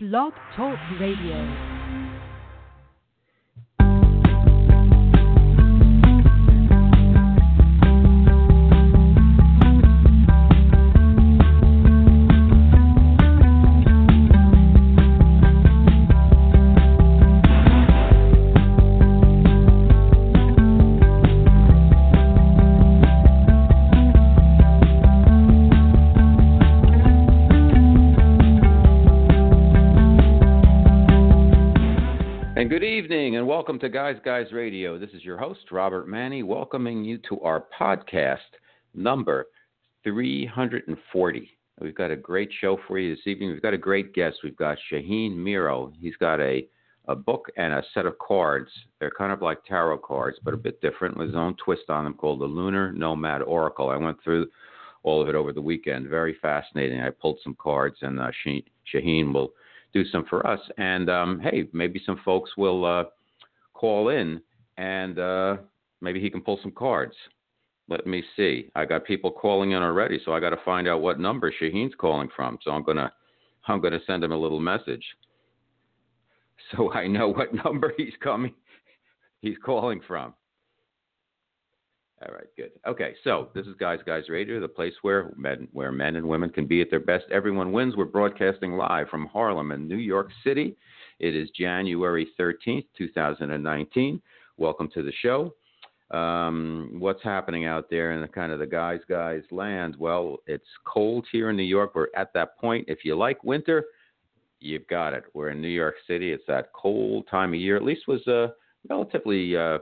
Blog Talk Radio. Welcome to Guys Guys Radio. This is your host, Robert Manni, welcoming you to our podcast number 340. We've got a great show for you this evening. We've got a great guest. We've got Shaheen Miro. He's got a, a book and a set of cards. They're kind of like tarot cards, but a bit different with his own twist on them called the Lunar Nomad Oracle. I went through all of it over the weekend. Very fascinating. I pulled some cards, and uh, Shaheen will do some for us. And um, hey, maybe some folks will uh, call in and uh, maybe he can pull some cards. Let me see. I got people calling in already, so I got to find out what number Shaheen's calling from. So I'm gonna I'm gonna send him a little message so I know what number he's coming he's calling from. All right, good. Okay, so this is Guys Guys Radio, the place where men, where men and women can be at their best. Everyone wins. We're broadcasting live from Harlem in New York City. It is January 13th, 2019. Welcome to the show. Um, what's happening out there in the kind of the guys guys land? Well, it's cold here in New York. We're at that point. If you like winter, you've got it. We're in New York City. It's that cold time of year. At least was uh, relatively. Uh,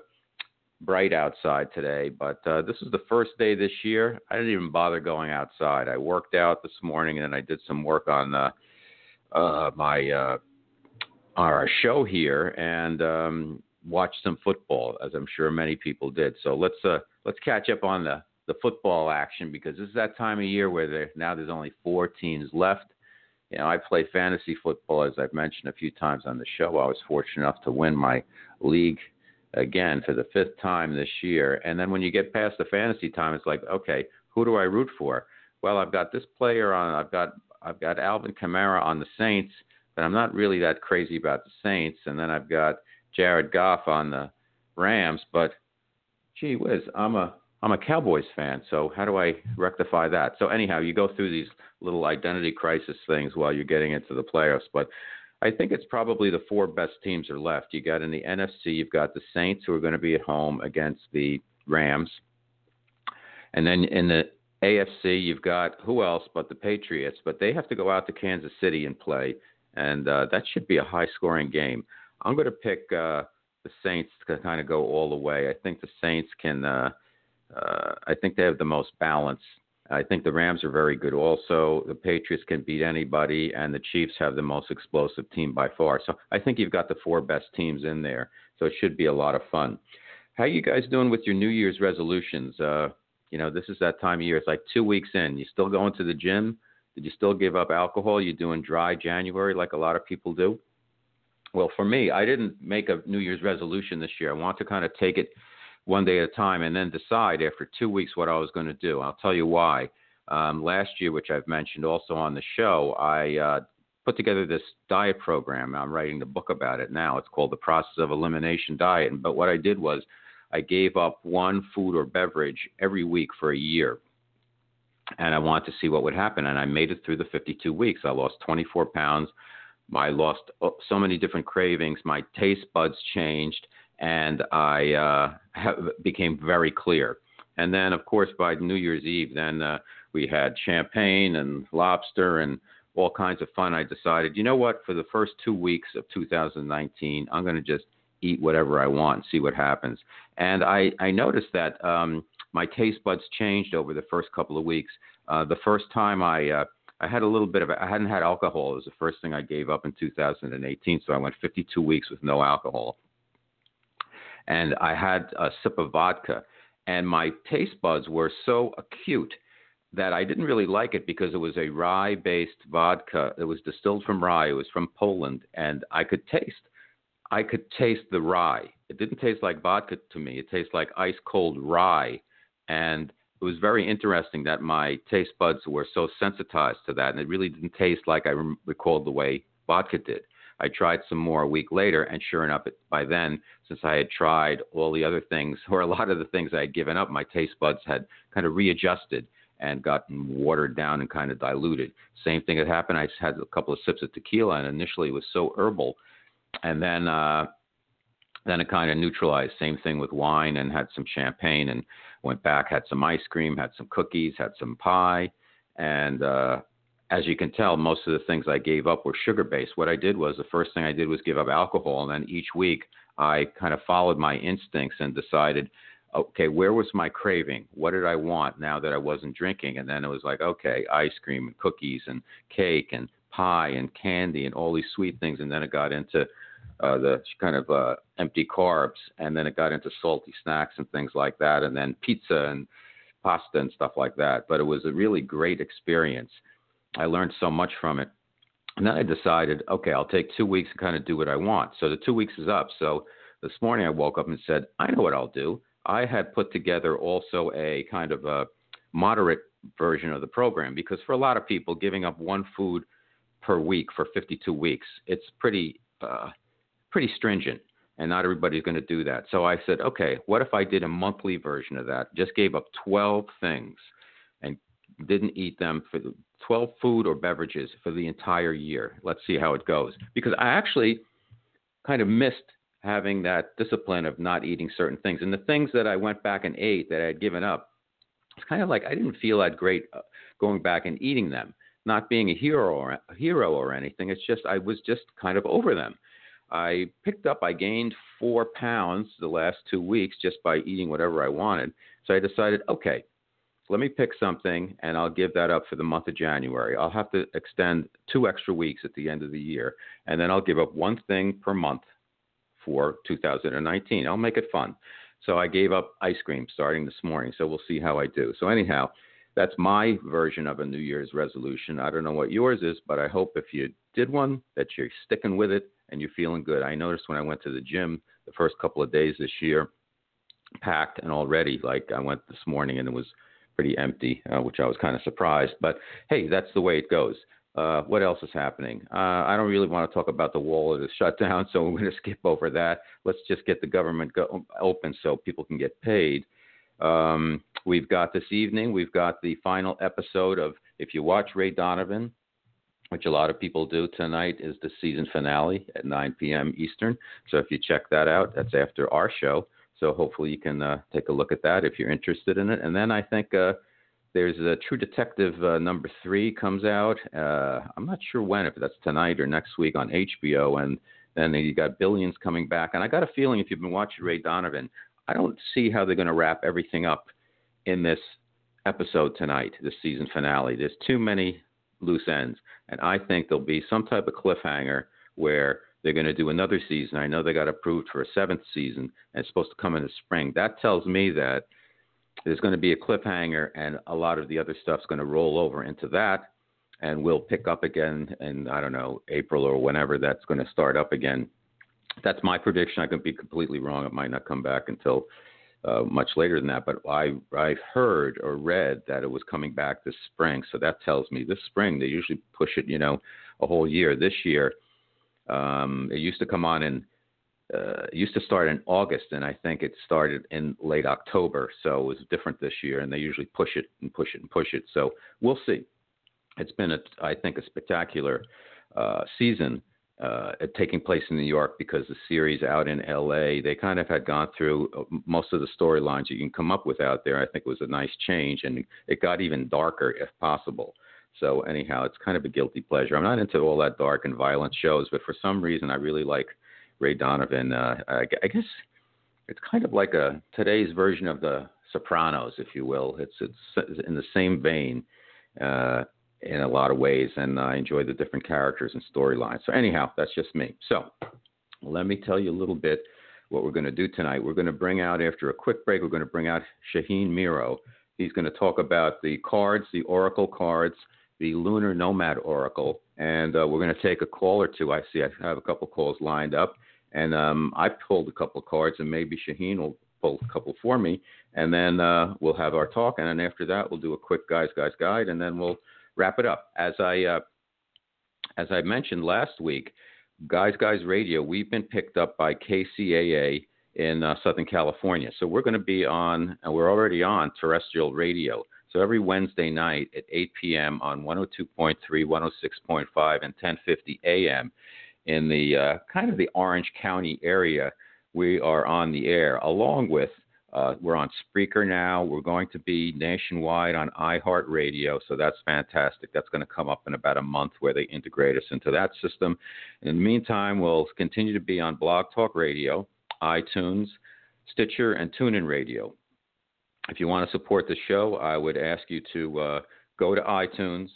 bright outside today, but uh, this is the first day this year. I didn't even bother going outside. I worked out this morning and I did some work on uh, uh, my uh, our show here and um, watched some football, as I'm sure many people did. So let's uh, let's catch up on the the football action because this is that time of year where there now there's only four teams left. You know, I play fantasy football as I've mentioned a few times on the show. I was fortunate enough to win my league again for the fifth time this year. And then when you get past the fantasy time, it's like, okay, who do I root for? Well, I've got this player on. I've got I've got Alvin Kamara on the Saints, but I'm not really that crazy about the Saints. And then I've got Jared Goff on the Rams, but gee whiz, I'm a I'm a Cowboys fan, so how do I rectify that? So anyhow, you go through these little identity crisis things while you're getting into the playoffs, but I think it's probably the four best teams are left. You got in the NFC, you've got the Saints who are going to be at home against the Rams. And then in the AFC, you've got who else but the Patriots, but they have to go out to Kansas City and play, and uh, that should be a high scoring game. I'm going to pick uh, the Saints to kind of go all the way. I think the Saints can, uh, uh, I think they have the most balance I think the Rams are very good also. The Patriots can beat anybody, and the Chiefs have the most explosive team by far. So I think you've got the four best teams in there. So it should be a lot of fun. How you guys doing with your New Year's resolutions? Uh, you know, this is that time of year. It's like two weeks in. You still going to the gym? Did you still give up alcohol? You doing dry January like a lot of people do? Well, for me, I didn't make a New Year's resolution this year. I want to kind of take it – one day at a time and then decide after two weeks what I was going to do. I'll tell you why. Um, last year, which I've mentioned also on the show, I uh, put together this diet program. I'm writing the book about it now. It's called The Process of Elimination Diet. But what I did was I gave up one food or beverage every week for a year. And I wanted to see what would happen. And I made it through the 52 weeks. I lost 24 pounds. I lost uh, so many different cravings. My taste buds changed and I uh, have, became very clear. And then, of course, by New Year's Eve, then uh, we had champagne and lobster and all kinds of fun. I decided, you know what? For the first two weeks of 2019, I'm going to just eat whatever I want and see what happens. And I, I noticed that um, my taste buds changed over the first couple of weeks. Uh, the first time I uh, I had a little bit of I hadn't had alcohol. It was the first thing I gave up in 2018, so I went 52 weeks with no alcohol and I had a sip of vodka, and my taste buds were so acute that I didn't really like it because it was a rye based vodka. It was distilled from rye. It was from Poland, and I could taste. I could taste the rye. It didn't taste like vodka to me. It tasted like ice cold rye, and it was very interesting that my taste buds were so sensitized to that, and it really didn't taste like I recalled the way vodka did. I tried some more a week later, and sure enough, by then, since I had tried all the other things, or a lot of the things I had given up, my taste buds had kind of readjusted and gotten watered down and kind of diluted. Same thing had happened. I had a couple of sips of tequila, and initially it was so herbal, and then uh, then it kind of neutralized. Same thing with wine, and had some champagne, and went back, had some ice cream, had some cookies, had some pie, and uh, as you can tell, most of the things I gave up were sugar based. What I did was the first thing I did was give up alcohol, and then each week I kind of followed my instincts and decided, okay, where was my craving? What did I want now that I wasn't drinking? And then it was like, okay, ice cream and cookies and cake and pie and candy and all these sweet things. And then it got into uh, the kind of uh, empty carbs, and then it got into salty snacks and things like that, and then pizza and pasta and stuff like that. But it was a really great experience. I learned so much from it. And then I decided, okay, I'll take two weeks and kind of do what I want. So the two weeks is up. So this morning I woke up and said, I know what I'll do. I had put together also a kind of a moderate version of the program because for a lot of people, giving up one food per week for 52 weeks, it's pretty uh, pretty stringent, and not everybody's going to do that. So I said, okay, what if I did a monthly version of that? Just gave up 12 things and didn't eat them for 12 food or beverages for the entire year. Let's see how it goes. Because I actually kind of missed having that discipline of not eating certain things. And the things that I went back and ate that I had given up, it's kind of like I didn't feel that great uh, going back and eating them. Not being a hero or a hero or anything. It's just I was just kind of over them. I picked up, I gained four pounds the last two weeks just by eating whatever I wanted. So I decided, okay, let me pick something and I'll give that up for the month of January. I'll have to extend two extra weeks at the end of the year, and then I'll give up one thing per month for 2019. I'll make it fun. So I gave up ice cream starting this morning, so we'll see how I do. So, anyhow, that's my version of a New Year's resolution. I don't know what yours is, but I hope if you did one that you're sticking with it and you're feeling good. I noticed when I went to the gym the first couple of days this year, packed and already like I went this morning and it was pretty empty, uh, which I was kind of surprised. But hey, that's the way it goes. Uh, what else is happening? Uh, I don't really want to talk about the wall or the shutdown, so we're going to skip over that. Let's just get the government go- open so people can get paid. Um, we've got this evening, we've got the final episode of If You Watch Ray Donovan, which a lot of people do tonight, is the season finale at 9 p.m. Eastern. So if you check that out, that's after our show. So hopefully you can uh, take a look at that if you're interested in it. And then I think uh, there's a True Detective uh, number three comes out. Uh, I'm not sure when, if that's tonight or next week on HBO. And then you got Billions coming back. And I got a feeling if you've been watching Ray Donovan, I don't see how they're going to wrap everything up in this episode tonight, this season finale. There's too many loose ends. And I think there'll be some type of cliffhanger where they're going to do another season. I know they got approved for a seventh season, and it's supposed to come in the spring. That tells me that there's going to be a cliffhanger, and a lot of the other stuff's going to roll over into that, and we'll pick up again in I don't know April or whenever that's going to start up again. That's my prediction. I could be completely wrong. It might not come back until uh, much later than that. But I I've heard or read that it was coming back this spring. So that tells me this spring they usually push it, you know, a whole year. This year um, it used to come on in uh, used to start in August, and I think it started in late October. So it was different this year, and they usually push it and push it and push it. So we'll see. It's been, a, I think, a spectacular uh, season uh, taking place in New York because the series out in LA, they kind of had gone through uh, most of the storylines you can come up with out there. I think it was a nice change, and it got even darker if possible. So anyhow, it's kind of a guilty pleasure. I'm not into all that dark and violent shows, but for some reason, I really like Ray Donovan. Uh, I, I guess it's kind of like a today's version of the Sopranos, if you will. It's it's in the same vein uh, in a lot of ways, and I enjoy the different characters and storylines. So anyhow, that's just me. So let me tell you a little bit what we're going to do tonight. We're going to bring out after a quick break. We're going to bring out Shaheen Miro. He's going to talk about the cards, the Oracle cards the Lunar Nomad Oracle, and uh, we're going to take a call or two. I see I have a couple calls lined up, and um, I pulled a couple cards, and maybe Shaheen will pull a couple for me, and then uh, we'll have our talk, and then after that we'll do a quick guys guys guide, and then we'll wrap it up. As I uh, as I mentioned last week, Guys Guys Radio, we've been picked up by KCAA in uh, Southern California. So we're going to be on, and we're already on terrestrial radio. So every Wednesday night at 8 p.m. on 102.3, 106.5, and 1050 a.m. in the uh, kind of the Orange County area, we are on the air along with uh, we're on Spreaker now. We're going to be nationwide on iHeartRadio, so that's fantastic. That's going to come up in about a month where they integrate us into that system. In the meantime, we'll continue to be on Blog Talk Radio, iTunes, Stitcher, and TuneIn Radio. If you want to support the show, I would ask you to uh, go to iTunes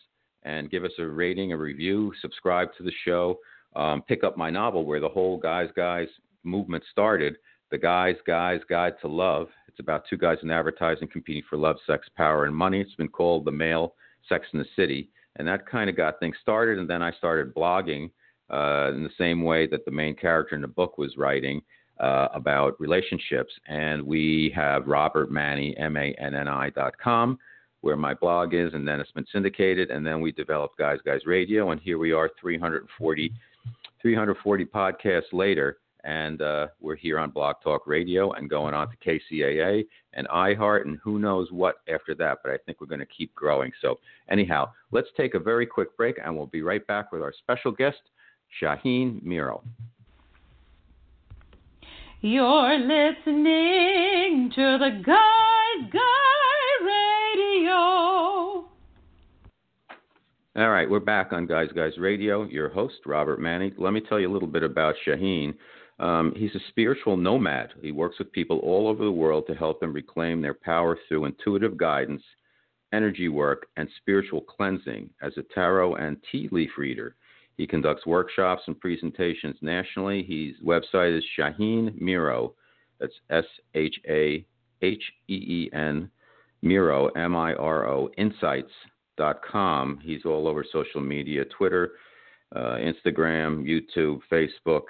and give us a rating, a review, subscribe to the show, um, pick up my novel where the whole Guys Guys movement started the Guys, Guys Guide to Love. It's about two guys in advertising competing for love, sex, power, and money. It's been called The Male Sex in the City. And that kind of got things started. And then I started blogging uh, in the same way that the main character in the book was writing uh, about relationships. And we have Robert Manni, M A N N I dot com, where my blog is. And then it's been syndicated. And then we developed Guys, Guys Radio. And here we are, 340, 340 podcasts later and uh, we're here on Blog Talk Radio and going on to KCAA and iHeart and who knows what after that. But I think we're going to keep growing. So anyhow, let's take a very quick break and we'll be right back with our special guest, Shaheen Miro. You're listening to the Guys Guy Radio. All right, we're back on Guys Guys Radio. Your host, Robert Manni. Let me tell you a little bit about Shaheen. Um, he's a spiritual nomad. He works with people all over the world to help them reclaim their power through intuitive guidance, energy work, and spiritual cleansing. As a tarot and tea leaf reader, he conducts workshops and presentations nationally. His website is Shaheen Miro. That's S H A H E E N Miro, M I R O, insights.com. He's all over social media Twitter, uh, Instagram, YouTube, Facebook,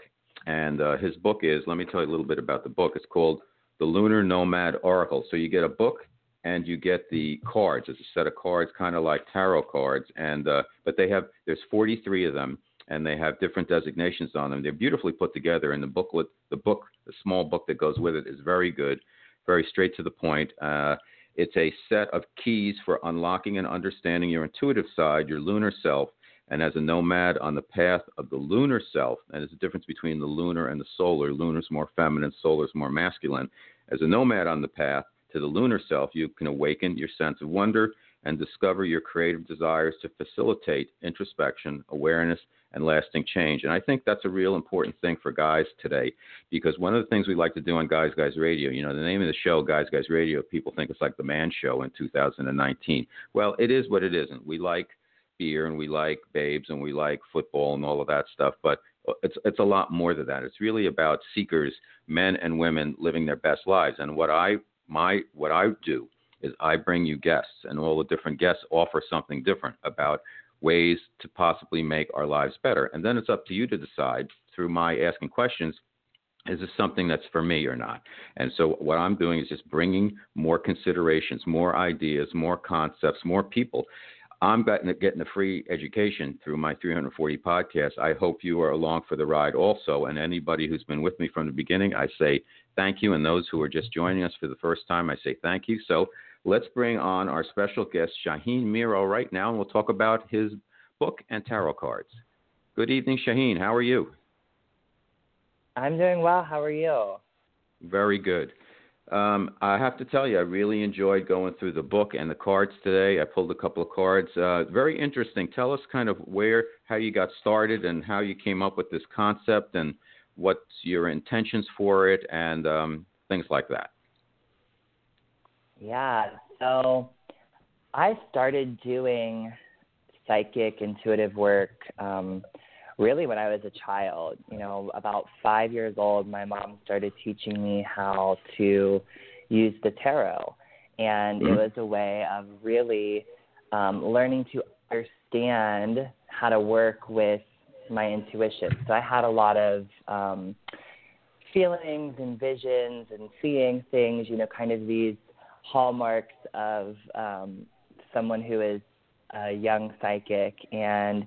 and uh, his book is, let me tell you a little bit about the book. It's called The Lunar Nomad Oracle. So you get a book and you get the cards. It's a set of cards, kind of like tarot cards. And uh, but they have there's 43 of them, and they have different designations on them. They're beautifully put together. And the booklet, the book, the small book that goes with it, is very good, very straight to the point. Uh, it's a set of keys for unlocking and understanding your intuitive side, your lunar self, and as a nomad on the path of the lunar self, and there's a difference between the lunar and the solar. Lunar is more feminine, solar is more masculine. As a nomad on the path to the lunar self, you can awaken your sense of wonder and discover your creative desires to facilitate introspection, awareness, and lasting change. And I think that's a real important thing for guys today because one of the things we like to do on Guys Guys Radio, you know, the name of the show, Guys Guys Radio, people think it's like the man show in 2019. Well, it is what it isn't. We like beer and we like babes and we like football and all of that stuff, but uh, it's it's a lot more than that. It's really about seekers, men and women living their best lives. And what I my what I do is I bring you guests, and all the different guests offer something different about ways to possibly make our lives better. And then it's up to you to decide through my asking questions is this something that's for me or not? And so what I'm doing is just bringing more considerations, more ideas, more concepts, more people. I'm getting, getting a free education through my 340 podcasts. I hope you are along for the ride also. And anybody who's been with me from the beginning, I say thank you. And those who are just joining us for the first time, I say thank you. So let's bring on our special guest, Shaheen Miro, right now, and we'll talk about his book and tarot cards. Good evening, Shaheen. How are you? I'm doing well. How are you? Very good. Um, I have to tell you, I really enjoyed going through the book and the cards today. I pulled a couple of cards. Uh, very interesting. Tell us kind of where, how you got started, and how you came up with this concept, and what's your intentions for it, and um, things like that. Yeah. So I started doing psychic intuitive work um, really when I was a child. You know, about five years old, my mom started teaching me how to use the tarot. And mm-hmm. it was a way of really um, learning to understand how to work with my intuition. So I had a lot of um, feelings and visions and seeing things, you know, kind of these hallmarks of um, someone who is a young psychic. And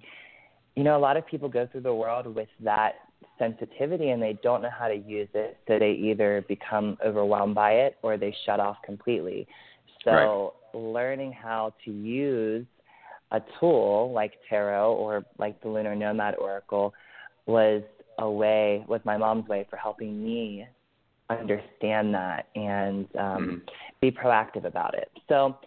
you know, a lot of people go through the world with that sensitivity and they don't know how to use it. So they either become overwhelmed by it or they shut off completely. So right. learning how to use a tool like tarot or like the Lunar Nomad Oracle was a way, was my mom's way for helping me understand that and um, mm-hmm. be proactive about it. So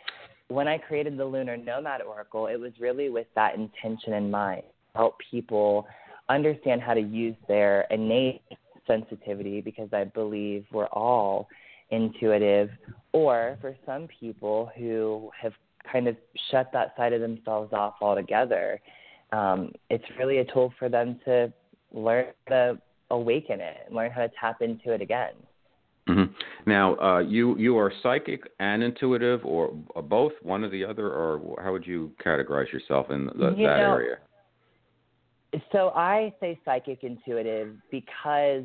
when I created the Lunar Nomad Oracle, it was really with that intention in mind help people understand how to use their innate sensitivity because I believe we're all intuitive, or for some people who have kind of shut that side of themselves off altogether, um, it's really a tool for them to learn to awaken it and learn how to tap into it again. Mm-hmm. Now, uh, you you are psychic and intuitive, or, or, both, one or the other, or how would you categorize yourself in the, that know, area? So I say psychic intuitive because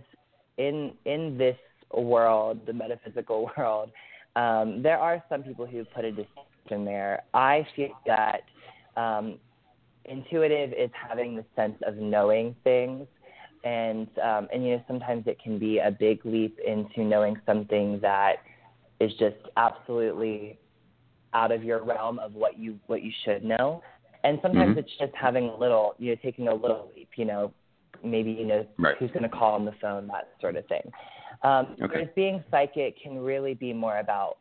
in in this world, the metaphysical world, um, there are some people who put a distinction there. I feel that um, intuitive is having the sense of knowing things, and um, and you know sometimes it can be a big leap into knowing something that is just absolutely out of your realm of what you what you should know and sometimes mm-hmm. it's just having a little, you know, taking a little leap, you know, maybe you know right. who's going to call on the phone, that sort of thing. Um, okay. being psychic can really be more about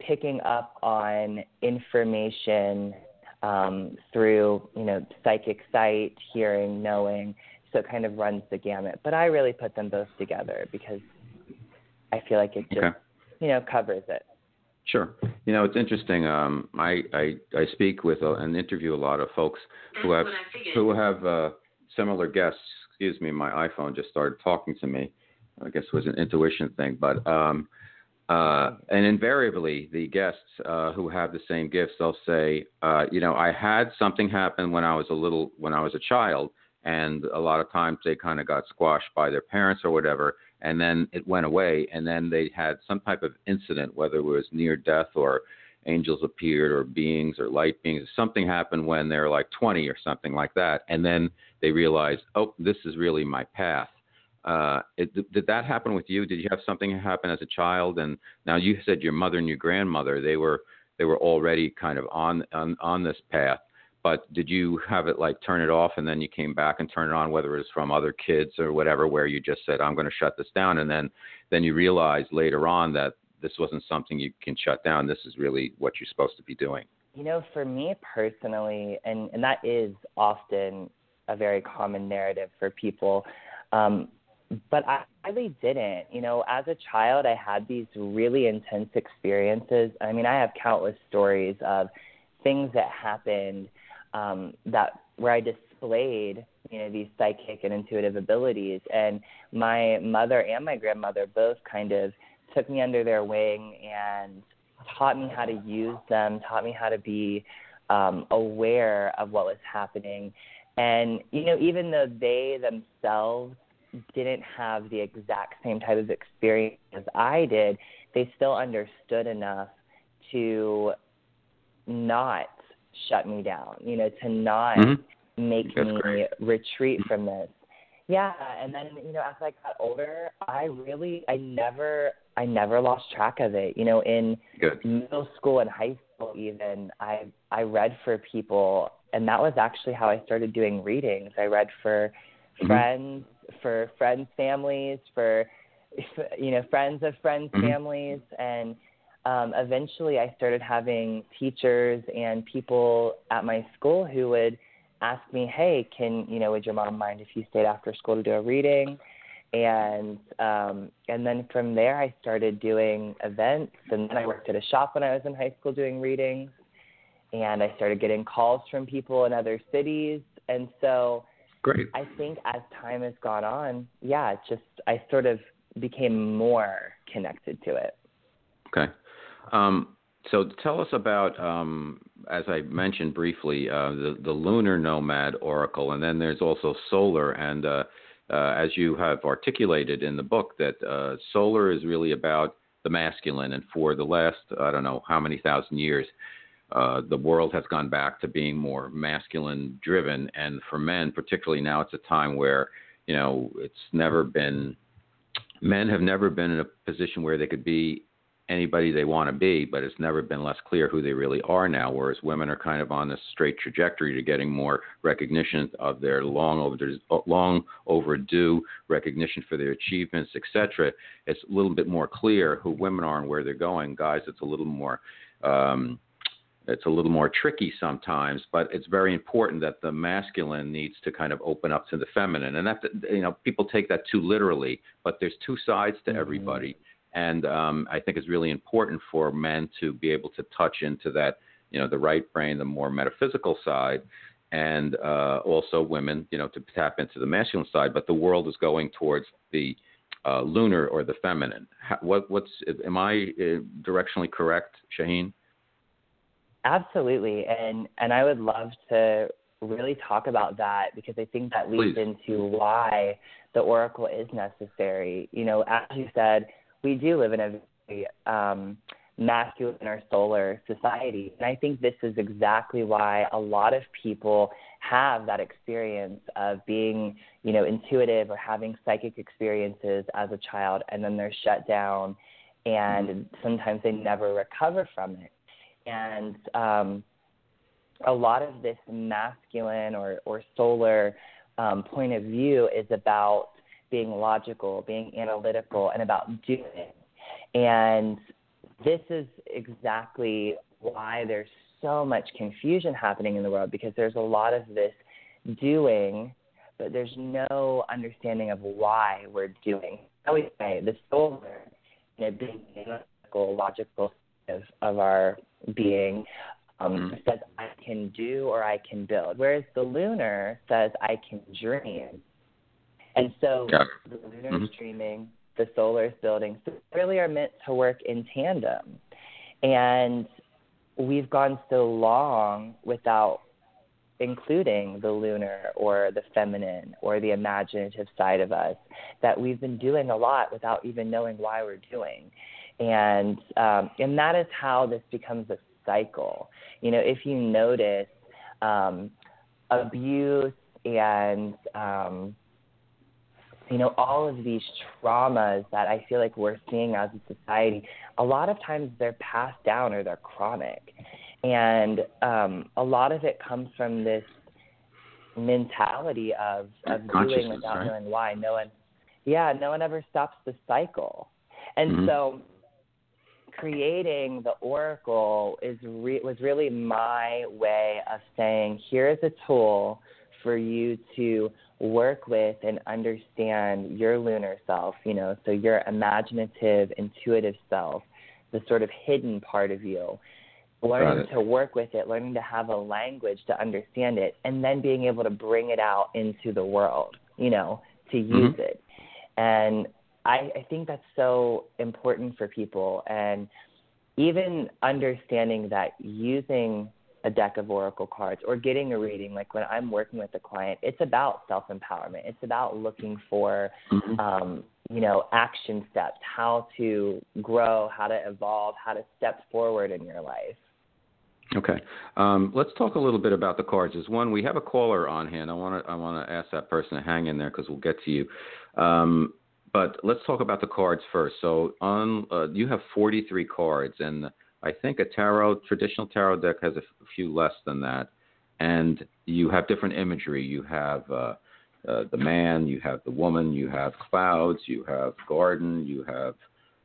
picking up on information um, through, you know, psychic sight, hearing, knowing. So it kind of runs the gamut. But I really put them both together because I feel like it just, okay. you know, covers it. Sure. You know, it's interesting. Um, I, I I speak with a, and interview a lot of folks who have who have uh, similar guests. Excuse me, my iPhone just started talking to me. I guess it was an intuition thing, but um, uh, and invariably the guests uh, who have the same gifts, they'll say, uh, you know, I had something happen when I was a little when I was a child, and a lot of times they kind of got squashed by their parents or whatever and then it went away and then they had some type of incident whether it was near death or angels appeared or beings or light beings. Something happened when they're like 20 or something like that and then they realized oh this is really my path. Uh, it, did that happen with you? Did you have something happen as a child? And now you said your mother and your grandmother they were they were already kind of on on, on this path but did you have it like turn it off and then you came back and turn it on whether it was from other kids or whatever where you just said i'm going to shut this down and then then you realize later on that this wasn't something you can shut down this is really what you're supposed to be doing you know for me personally and and that is often a very common narrative for people um but I really didn't. You know, as a child, I had these really intense experiences. I mean, I have countless stories of things that happened um, that where I displayed you know these psychic and intuitive abilities. And my mother and my grandmother both kind of took me under their wing and taught me how to use them taught me how to be um, aware of what was happening. And you know even though they themselves didn't have the exact same type of experience as I did they still understood enough to not shut me down, you know, to not mm-hmm. make That's me great. retreat from this. Yeah, and then you know, as I got older, I really, I never, I never lost track of it. You know, in Good. middle school and high school, even I, I read for people, and that was actually how I started doing readings. I read for mm-hmm. friends, for friends' families, for you know, friends of friends' mm-hmm. families, and um, eventually I started having teachers and people at my school who would ask me, "Hey, can you know, would your mom mind if you stayed after school to do a reading?" And um, and then from there I started doing events, and then I worked at a shop when I was in high school doing readings, and I started getting calls from people in other cities, and so. Great. I think as time has gone on, yeah, just I sort of became more connected to it. Okay. Um, so tell us about, um, as I mentioned briefly, uh, the, the lunar nomad oracle, and then there's also solar. And uh, uh, as you have articulated in the book, that uh, solar is really about the masculine, and for the last I don't know how many thousand years, uh, the world has gone back to being more masculine driven, and for men, particularly now, it's a time where you know it's never been men have never been in a position where they could be anybody they want to be, but it's never been less clear who they really are now. Whereas women are kind of on this straight trajectory to getting more recognition of their long over long overdue recognition for their achievements, etc. It's a little bit more clear who women are and where they're going. Guys, it's a little more. Um, it's a little more tricky sometimes, but it's very important that the masculine needs to kind of open up to the feminine, and that you know people take that too literally. But there's two sides to mm-hmm. everybody, and um, I think it's really important for men to be able to touch into that, you know, the right brain, the more metaphysical side, and uh, also women, you know, to tap into the masculine side. But the world is going towards the uh, lunar or the feminine. How, what, what's am I uh, directionally correct, Shaheen? Absolutely, and and I would love to really talk about that because I think that leads Please. into why the oracle is necessary. You know, as you said, we do live in a very um, masculine or solar society. And I think this is exactly why a lot of people have that experience of being, you know, intuitive or having psychic experiences as a child and then they're shut down and sometimes they never recover from it. And um, a lot of this masculine or, or solar um, point of view is about being logical, being analytical, and about doing. And this is exactly why there's so much confusion happening in the world because there's a lot of this doing, but there's no understanding of why we're doing. I always say the solar, you know, being analytical, logical of, of our being, um, mm-hmm. says I can do or I can build, whereas the lunar says I can dream. And so the lunar mm-hmm. streaming, the solar building, so really are meant to work in tandem. And we've gone so long without including the lunar or the feminine or the imaginative side of us that we've been doing a lot without even knowing why we're doing. And um, and that is how this becomes a cycle. You know, if you notice um, abuse and um, you know, all of these traumas that I feel like we're seeing as a society, a lot of times they're passed down or they're chronic. And um, a lot of it comes from this mentality of, of doing without right? knowing why. No one, yeah, no one ever stops the cycle. And mm-hmm. so creating the oracle is re- was really my way of saying, here is a tool for you to work with and understand your lunar self, you know, so your imaginative, intuitive self, the sort of hidden part of you, learning to work with it, learning to have a language to understand it, and then being able to bring it out into the world, you know, to use mm-hmm. it. And I, I think that's so important for people. And even understanding that using a deck of oracle cards or getting a reading like when i'm working with a client it's about self empowerment it's about looking for mm-hmm. um, you know action steps how to grow how to evolve how to step forward in your life. Okay. Um, let's talk a little bit about the cards. As one we have a caller on hand. I want to i want to ask that person to hang in there because we'll get to you. Um, but let's talk about the cards first. So on uh, you have 43 cards and I think a tarot, traditional tarot deck has a few less than that. And you have different imagery. You have uh, uh, the man, you have the woman, you have clouds, you have garden, you have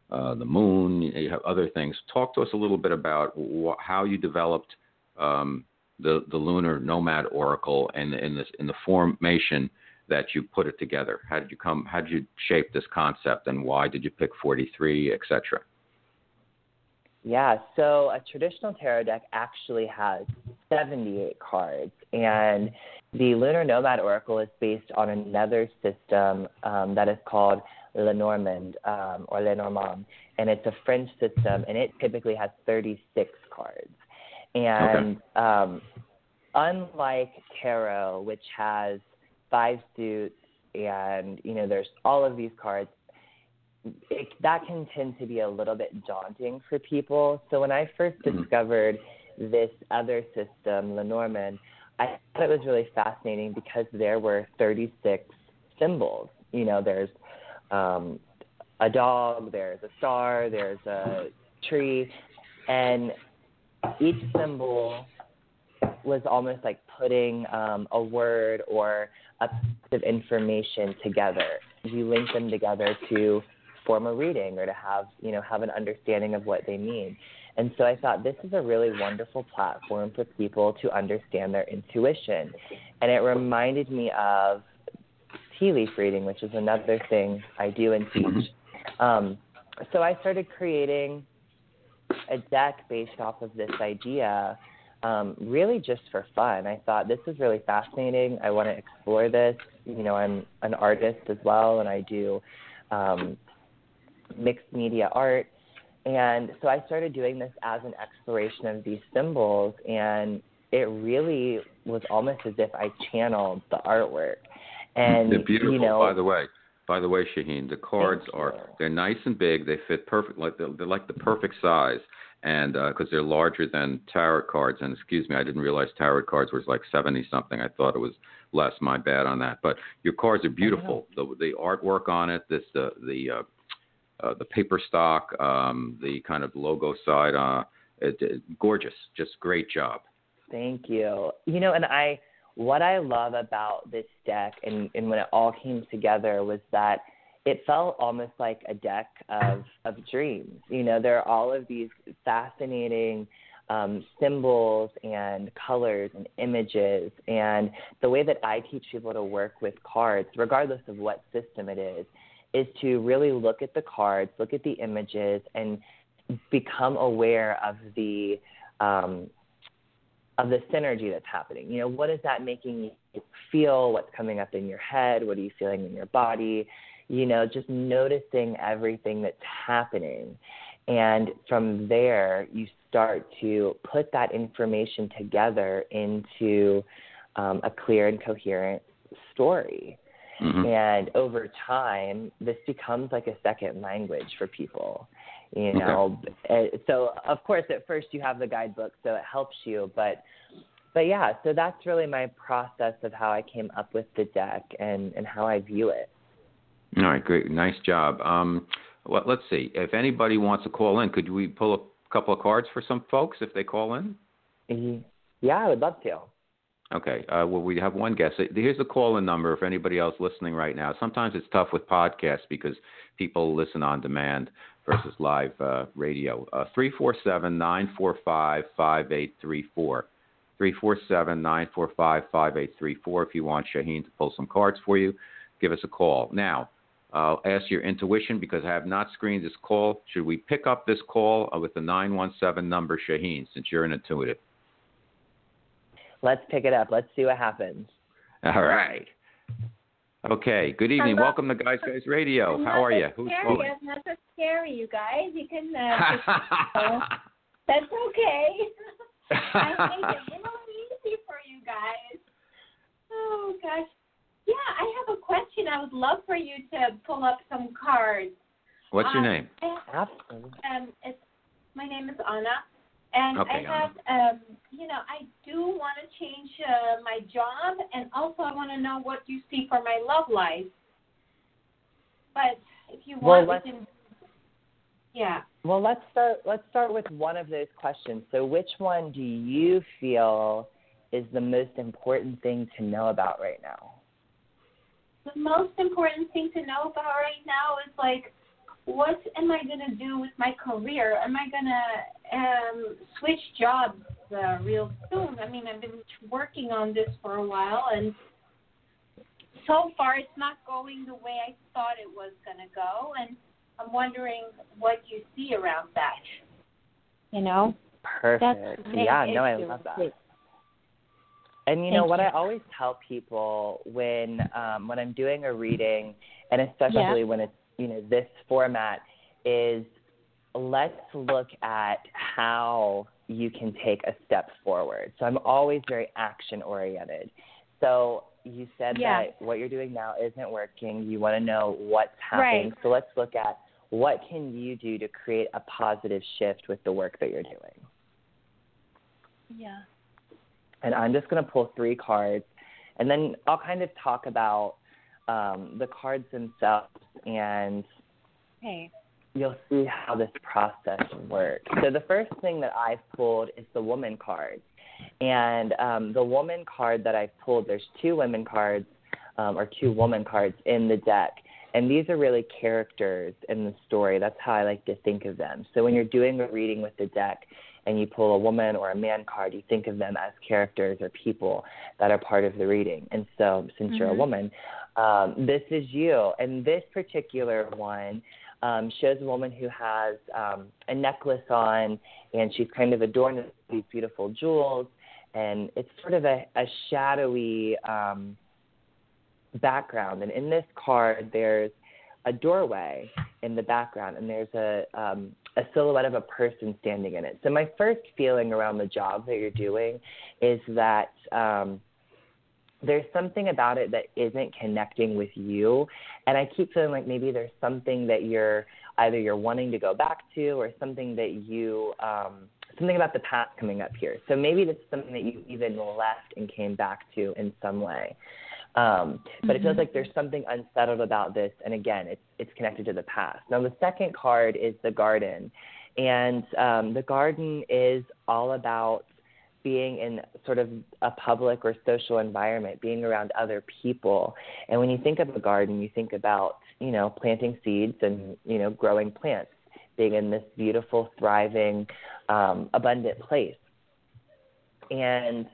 uh, the moon, you have other things. Talk to us a little bit about wh- how you developed um, the the lunar nomad oracle and in this in the formation that you put it together. How did you come? How did you shape this concept, and why did you pick 43, etc. Yeah, so a traditional tarot deck actually has 78 cards, and the Lunar Nomad Oracle is based on another system um, that is called Lenormand um, or Lenormand, and it's a French system, and it typically has 36 cards. And okay. um, unlike tarot, which has five suits, and you know, there's all of these cards it, that can tend to be a little bit daunting for people. So when I 1st mm-hmm. discovered this other system, Lenormand, I thought it was really fascinating because there were 36 symbols. You know, there's um, a dog, there's a star, there's a tree, and each symbol was almost like putting um, a word or a piece of information together. You link them together to form a reading or to have you know have an understanding of what they mean. And so I thought this is a really wonderful platform for people to understand their intuition. And it reminded me of tea leaf reading, which is another thing I do and teach. Um, so I started creating a deck based off of this idea, um, really just for fun. I thought this is really fascinating. I want to explore this. You know, I'm an artist as well, and I do um, mixed media art. And so I started doing this as an exploration of these symbols, and it really was almost as if I channeled the artwork. And they're beautiful, you know, by the way. By the way, Shaheen, the cards are they're nice and big. They fit perfect, like they're, they're like the perfect size, and because they're larger than tarot cards. And excuse me, I didn't realize tarot cards was like seventy something. I thought it was less. My bad on that. But your cards are beautiful. The the artwork on it, this the the uh, uh, the paper stock, um, the kind of logo side, uh, it, it, gorgeous. Just great job. Thank you. You know, and I what I love about this deck and, and when it all came together was that it felt almost like a deck of of dreams. You know, there are all of these fascinating um, symbols and colors and images. And the way that I teach people to work with cards, regardless of what system it is, is to really look at the cards, look at the images, and become aware of the um, of the synergy that's happening. You know, what is that making you feel? What's coming up in your head? What are you feeling in your body? You know, just noticing everything that's happening. And from there, you start to put that information together into um, a clear and coherent story. Mm-hmm. And over time, this becomes like a second language for people. You know, okay. so of course at first you have the guidebook, so it helps you, but but yeah, so that's really my process of how I came up with the deck and and how I view it. All right, great, nice job. Um, well, let's see. If anybody wants to call in, could we pull a couple of cards for some folks if they call in? Yeah, I would love to. Okay. Uh, well, we have one guest. Here's the call-in number. If anybody else listening right now, sometimes it's tough with podcasts because people listen on demand versus live uh, radio. Uh, three four seven nine four five five eight three four. Three four seven nine four five five eight three four. If you want Shaheen to pull some cards for you, give us a call. Now, I'll ask your intuition because I have not screened this call. Should we pick up this call with the 917 number, Shaheen, since you're an intuitive? Let's pick it up. Let's see what happens. All right. Okay. Good evening. Hello. Welcome to Guys Guys Radio. I'm How are that you? Who's scary. calling? I'm not so scary, you guys. You can. Uh, that's okay. I made it really easy for you guys. Oh gosh. Yeah, I have a question. I would love for you to pull up some cards. What's your Um, name? I- Um, it's my name is Anna, and Okay, I have um, you know, I do want to change uh, my job, and also I want to know what you see for my love life. But if you want, let's- we can. Yeah. Well, let's start. Let's start with one of those questions. So, which one do you feel is the most important thing to know about right now? The most important thing to know about right now is like, what am I gonna do with my career? Am I gonna um, switch jobs uh, real soon? I mean, I've been working on this for a while, and so far it's not going the way I thought it was gonna go, and I'm wondering what you see around that. You know, Perfect. that's yeah, no, I love that. And you know what you. I always tell people when um, when I'm doing a reading, and especially when it's you know this format, is let's look at how you can take a step forward. So I'm always very action oriented. So you said Yeah. that what you're doing now isn't working. You want to know what's happening. Right. So let's look at what can you do to create a positive shift with the work that you're doing. Yeah. And I'm just going to pull three cards, and then I'll kind of talk about um, the cards themselves, and Okay. you'll see how this process works. So the first thing that I've pulled is the woman card, and um, the woman card that I've pulled, there's two women cards um, or two woman cards in the deck. And these are really characters in the story. That's how I like to think of them. So when you're doing a reading with the deck and you pull a woman or a man card, you think of them as characters or people that are part of the reading. And so since you're a Mhm. woman, um, this is you. And this particular one um, shows a woman who has um, a necklace on and she's kind of adorned with these beautiful jewels. And it's sort of a, a shadowy um, background. And in this card, there's a doorway in the background, and there's a um, a silhouette of a person standing in it. So my first feeling around the job that you're doing is that um, there's something about it that isn't connecting with you, and I keep feeling like maybe there's something that you're either you're wanting to go back to or something that you um, something about the past coming up here. So maybe that's something that you even left and came back to in some way. Um, but it feels Mhm. like there's something unsettled about this, and again, it's it's connected to the past. Now, the second card is the garden, and um, the garden is all about being in sort of a public or social environment, being around other people. And when you think of a garden, you think about you know planting seeds and you know growing plants, being in this beautiful, thriving, um, abundant place. And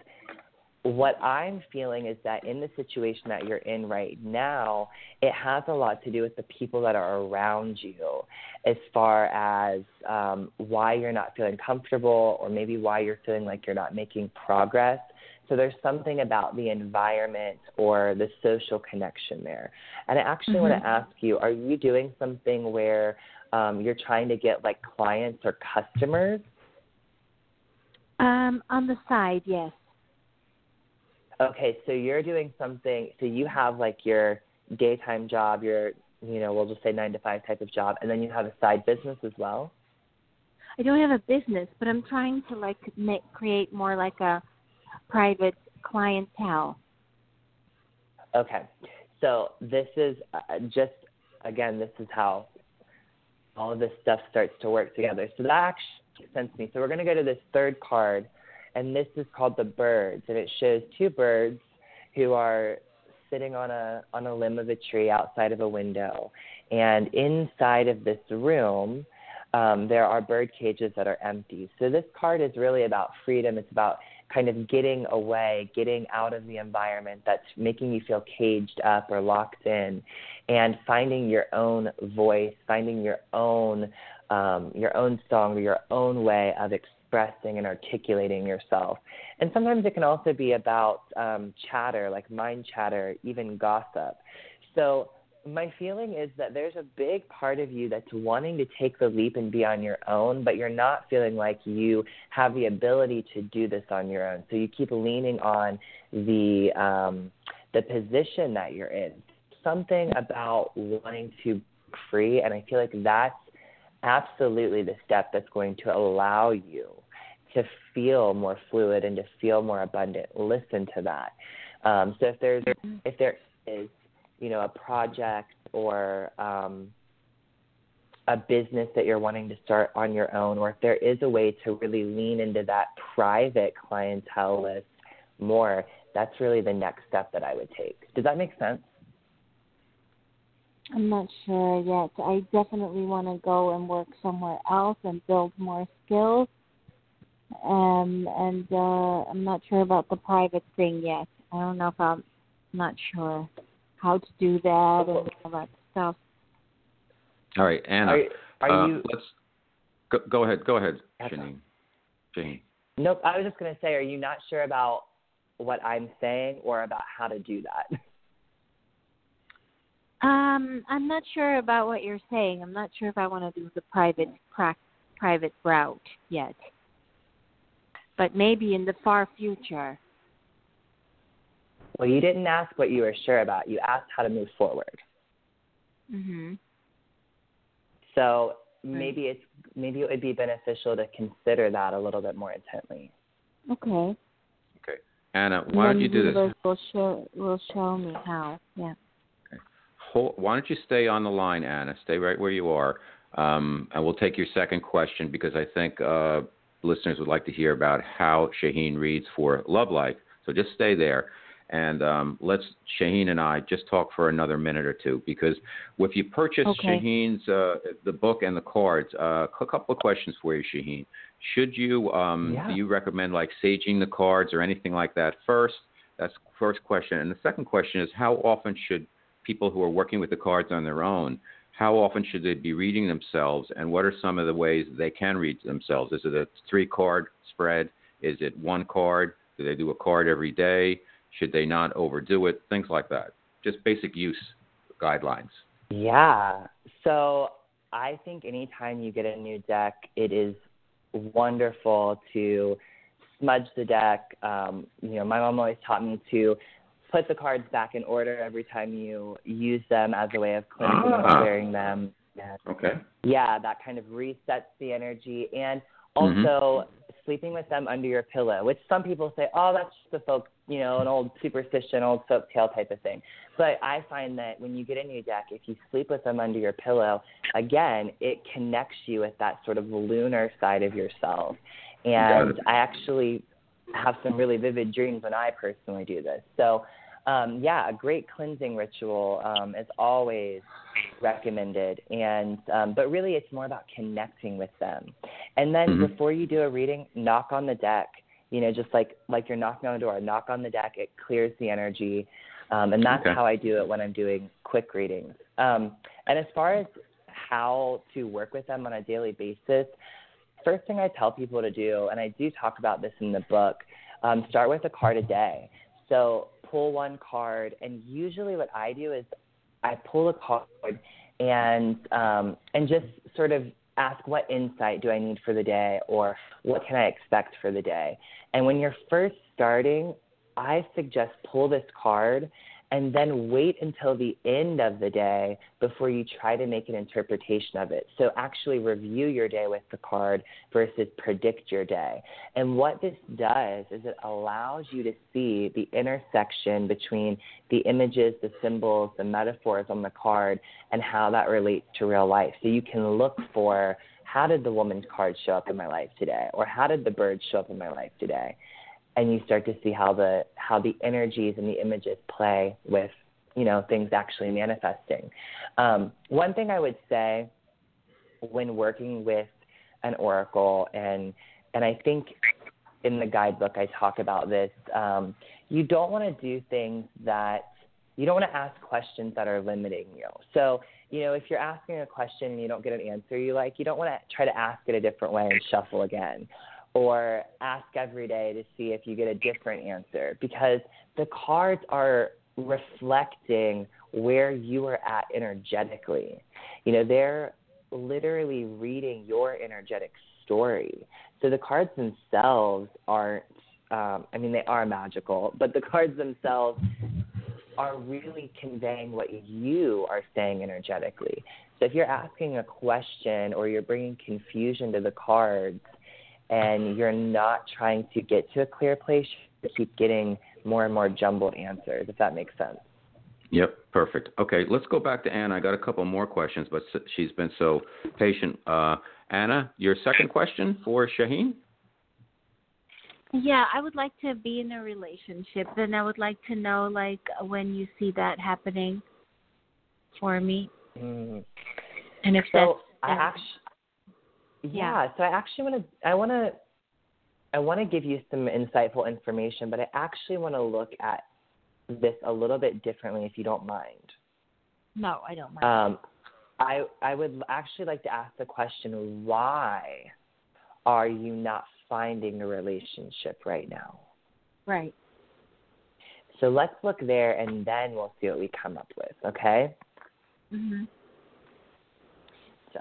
what I'm feeling is that in the situation that you're in right now, it has a lot to do with the people that are around you as far as um, why you're not feeling comfortable or maybe why you're feeling like you're not making progress. So there's something about the environment or the social connection there. And I actually want Mhm. to ask you are you doing something where um, you're trying to get like clients or customers? Um, on the side, yes. Okay, so you're doing something. So you have like your daytime job, your you know, we'll just say nine to five type of job, and then you have a side business as well. I don't have a business, but I'm trying to like make create more like a private clientele. Okay, so this is uh, just again, this is how all of this stuff starts to work together. So that actually makes sense to me. So we're going to go to this third card, and this is called the birds, and it shows two birds who are sitting on a on a limb of a tree outside of a window, and inside of this room. Um, there are bird cages that are empty. So this card is really about freedom. It's about kind of getting away, getting out of the environment that's making you feel caged up or locked in, and finding your own voice, finding your own um, your own song or your own way of expressing and articulating yourself. And sometimes it can also be about um, chatter, like mind chatter, even gossip. So my feeling is that there's a big part of you that's wanting to take the leap and be on your own, but you're not feeling like you have the ability to do this on your own. So you keep leaning on the um, the position that you're in. Something about wanting to free, and I feel like that's absolutely the step that's going to allow you to feel more fluid and to feel more abundant. Listen to that. Um, so if there's if there is you know, a project or um, a business that you're wanting to start on your own, or if there is a way to really lean into that private clientele list more, that's really the next step that I would take. Does that make sense? I'm not sure yet. I definitely want to go and work somewhere else and build more skills. Um, and uh, I'm not sure about the private thing yet. I don't know if I'm not sure how to do that and all that stuff. All right, Anna. Are, are uh, you? Let's go, go ahead. Go ahead, That's Janine. Janine. Nope. I was just going to say, are you not sure about what I'm saying or about how to do that? Um, I'm not sure about what you're saying. I'm not sure if I want to do the private prac- private route yet. But maybe in the far future. Well, you didn't ask what you were sure about. You asked how to move forward. Mhm. So maybe it's maybe it would be beneficial to consider that a little bit more intently. Okay. Okay. Anna, why don't you do this? Universe will show will show me how. Yeah. Hold, why don't you stay on the line, Anna? Stay right where you are, um, and we'll take your second question because I think uh, listeners would like to hear about how Shaheen reads for Love Life. So just stay there, and um, let's Shaheen and I just talk for another minute or two because if you purchase Okay. Shaheen's uh, the book and the cards, uh, a couple of questions for you, Shaheen. Should you um, Yeah. do you recommend like saging the cards or anything like that first? That's the first question, and the second question is how often should people who are working with the cards on their own, how often should they be reading themselves, and what are some of the ways they can read themselves? Is it a three card spread? Is it one card? Do they do a card every day? Should they not overdo it? Things like that. Just basic use guidelines. Yeah. So I think anytime you get a new deck, it is wonderful to smudge the deck. Um, you know, my mom always taught me to put the cards back in order every time you use them as a way of cleansing and Ah. clearing them. And Okay. yeah, that kind of resets the energy. And also sleeping with them under your pillow, which some people say, oh, that's just a folk, you know, an old superstition, old folk tale type of thing. But I find that when you get a new deck, if you sleep with them under your pillow, again, it connects you with that sort of lunar side of yourself. And. I actually have some really vivid dreams when I personally do this. So, um, yeah, a great cleansing ritual um, is always recommended. And um, but really, it's more about connecting with them. And then Mhm. before you do a reading, knock on the deck. You know, just like like you're knocking on the door, knock on the deck. It clears the energy, um, and that's Okay. how I do it when I'm doing quick readings. Um, and as far as how to work with them on a daily basis, first thing I tell people to do, and I do talk about this in the book, um, start with a card a day. So pull one card, and usually what I do is I pull a card and um, and just sort of ask what insight do I need for the day, or what can I expect for the day. And when you're first starting, I suggest pull this card and then wait until the end of the day before you try to make an interpretation of it. So actually review your day with the card versus predict your day. And what this does is it allows you to see the intersection between the images, the symbols, the metaphors on the card and how that relates to real life. So you can look for how did the woman's card show up in my life today or how did the bird show up in my life today? And you start to see how the how the energies and the images play with you know things actually manifesting. Um, one thing I would say when working with an oracle and and I think in the guidebook I talk about this. Um, you don't want to do things that you don't want to ask questions that are limiting you. So you know if you're asking a question and you don't get an answer you like, you don't want to try to ask it a different way and shuffle again or ask every day to see if you get a different answer because the cards are reflecting where you are at energetically. You know, they're literally reading your energetic story. So the cards themselves aren't, um, I mean, they are magical, but the cards themselves are really conveying what you are saying energetically. So if you're asking a question or you're bringing confusion to the cards, and you're not trying to get to a clear place, you keep getting more and more jumbled answers, if that makes sense. Yep, perfect. Okay, let's go back to Anna. I got a couple more questions, but she's been so patient. Uh, Anna, your second question for Shaheen? Yeah, I would like to be in a relationship, and I would like to know like when you see that happening for me, Mm. and if So that's I actually, yeah, so I actually want to, I want to, I want to give you some insightful information, but I actually want to look at this a little bit differently, if you don't mind. no, I don't mind. Um, I I would actually like to ask the question: Why are you not finding a relationship right now? right. So let's look there, and then we'll see what we come up with. Okay? Mhm.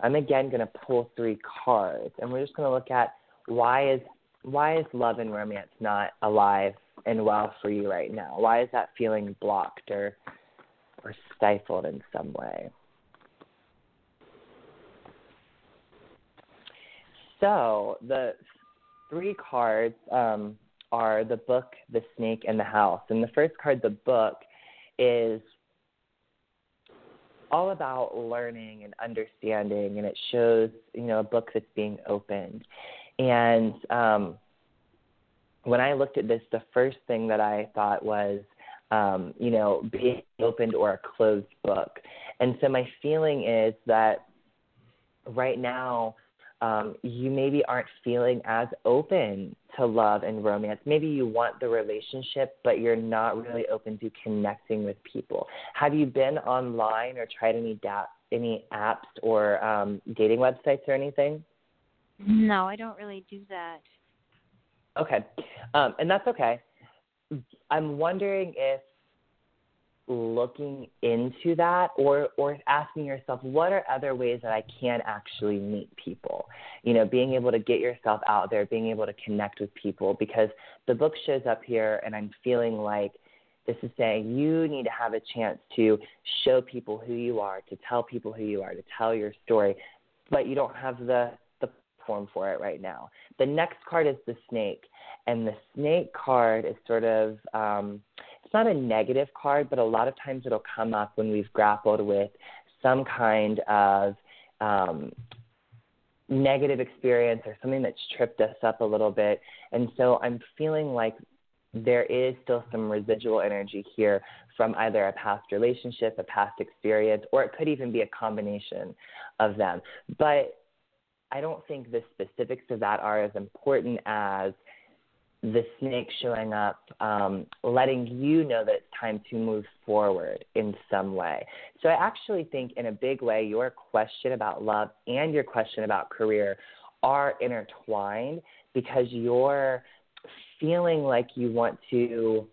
I'm again going to pull three cards, and we're just going to look at why is why is love and romance not alive and well for you right now? Why is that feeling blocked or or stifled in some way? So the three cards um, are the book, the snake, and the house. And the first card, the book, is all about learning and understanding, and it shows you know a book that's being opened. And um, when I looked at this, the first thing that I thought was, um, you know, being opened or a closed book. And so my feeling is that right now um, you maybe aren't feeling as open to love and romance. Maybe you want the relationship, but you're not really open to connecting with people. Have you been online or tried any da- any apps or um, dating websites or anything? No, I don't really do that. Okay, um, and that's okay. I'm wondering if looking into that or or asking yourself what are other ways that I can actually meet people? You know being able to get yourself out there being able to connect with people because the book shows up here and I'm feeling like this is saying you need to have a chance to show people who you are to tell people who you are to tell your story but you don't have the the form for it right now. The next card is the snake and the snake card is sort of um it's not a negative card, but a lot of times it'll come up when we've grappled with some kind of um, negative experience or something that's tripped us up a little bit. And so I'm feeling like there is still some residual energy here from either a past relationship, a past experience, or it could even be a combination of them. But I don't think the specifics of that are as important as the snake showing up, um, letting you know that it's time to move forward in some way. So I actually think, in a big way, your question about love and your question about career are intertwined because you're feeling like you want to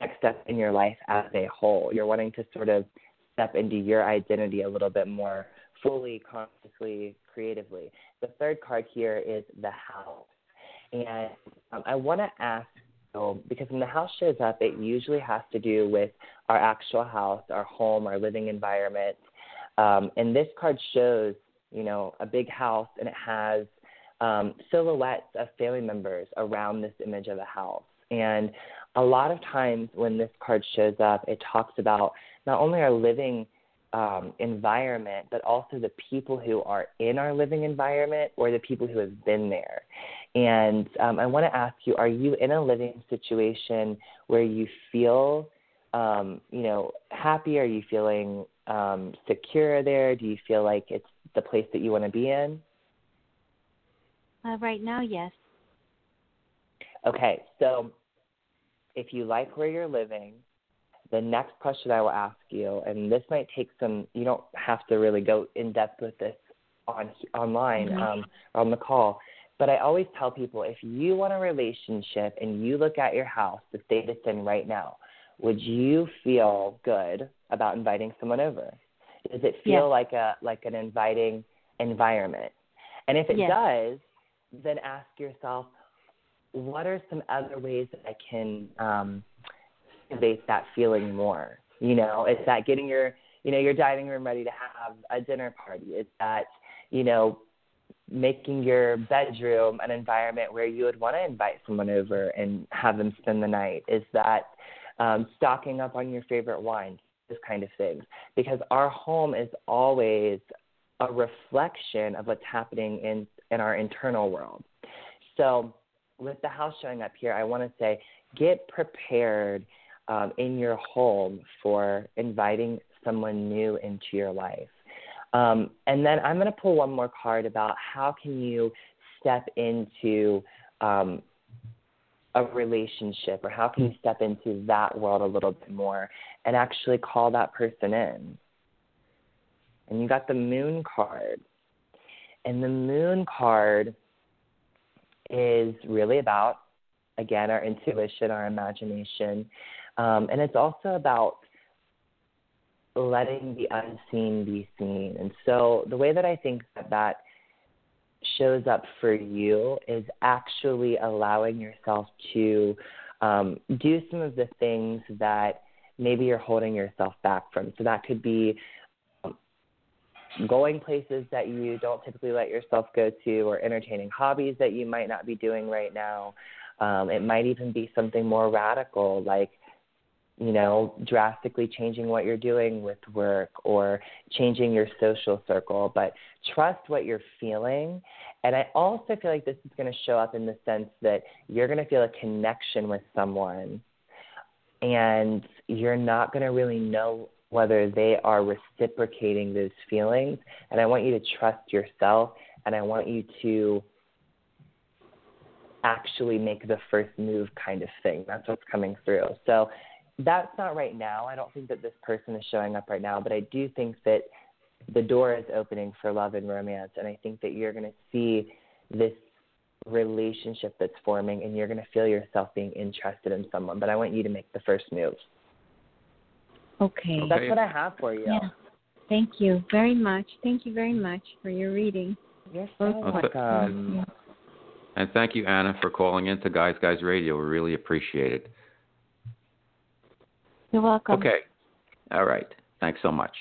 next step in your life as a whole. You're wanting to sort of step into your identity a little bit more fully, consciously, creatively. The third card here is the house. And um, I want to ask, so, because when the house shows up, it usually has to do with our actual house, our home, our living environment. Um, and this card shows, you know, a big house, and it has um, silhouettes of family members around this image of a house. And a lot of times when this card shows up, it talks about not only our living um, environment, but also the people who are in our living environment or the people who have been there. And um, I want to ask you: Are you in a living situation where you feel, um, you know, happy? Are you feeling um, secure there? Do you feel like it's the place that you want to be in? Uh, right now, yes. Okay, so if you like where you're living, the next question I will ask you, and this might take some, you don't have to really go in depth with this on online mm-hmm. um, on the call, but I always tell people if you want a relationship and you look at your house, the state it's in right now, would you feel good about inviting someone over? Does it feel yes. like a like an inviting environment? And if it yes. does, then ask yourself, what are some other ways that I can um, activate that feeling more? You know, is that getting your you know your dining room ready to have a dinner party. Is that you know making your bedroom an environment where you would want to invite someone over and have them spend the night? Is that um, stocking up on your favorite wines? This kind of things. Because our home is always a reflection of what's happening in, in our internal world. So, with the house showing up here, I want to say get prepared um, in your home for inviting someone new into your life. Um, and then I'm going to pull one more card about how can you step into um, a relationship or how can you step into that world a little bit more and actually call that person in. And you got the moon card. And the moon card is really about, again, our intuition, our imagination. Um, and it's also about letting the unseen be seen. And so the way that I think that that shows up for you is actually allowing yourself to um, do some of the things that maybe you're holding yourself back from. So that could be um, going places that you don't typically let yourself go to, or entertaining hobbies that you might not be doing right now. Um, it might even be something more radical, like you know, drastically changing what you're doing with work or changing your social circle, but trust what you're feeling. And I also feel like this is going to show up in the sense that you're going to feel a connection with someone and you're not going to really know whether they are reciprocating those feelings. And I want you to trust yourself and I want you to actually make the first move kind of thing. That's what's coming through. So that's not right now. I don't think that this person is showing up right now, but I do think that the door is opening for love and romance, and I think that you're going to see this relationship that's forming, and you're going to feel yourself being interested in someone. But I want you to make the first move. Okay. So that's what I have for you. Yeah. Thank you very much. Thank you very much for your reading. You're so welcome. And thank you, Anna, for calling in to Guys Guys Radio. We really appreciate it. You're welcome. Okay. All right. Thanks so much.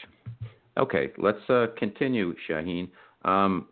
Okay, let's uh, continue, Shaheen. Um,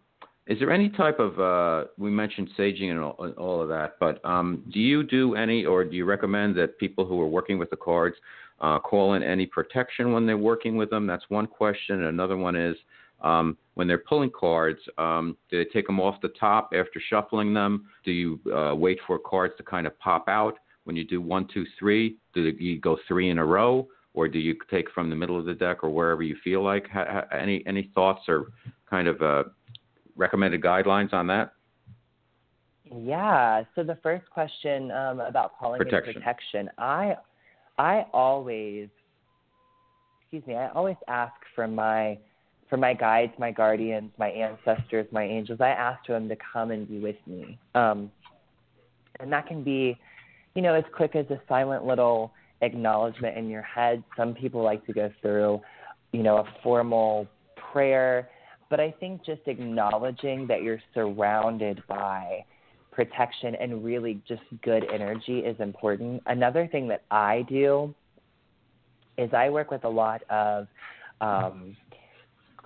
is there any type of uh, we mentioned saging and all, all of that, but um, do you do any, or do you recommend that people who are working with the cards uh, call in any protection when they're working with them? That's one question. Another one is um, when they're pulling cards, um, do they take them off the top after shuffling them? Do you uh, wait for cards to kind of pop out when you do one, two, three? Do you go three in a row, or do you take from the middle of the deck, or wherever you feel like? Ha- ha- any any thoughts or kind of uh, recommended guidelines on that? Yeah. So the first question um, about calling Protection. protection, I, I always, excuse me, I always ask for my, for my guides, my guardians, my ancestors, my angels. I ask them to come and be with me, um, and that can be, you know, as quick as a silent little acknowledgement in your head. Some people like to go through, you know, a formal prayer, but I think just acknowledging that you're surrounded by protection and really just good energy is important. Another thing that I do is I work with a lot of um,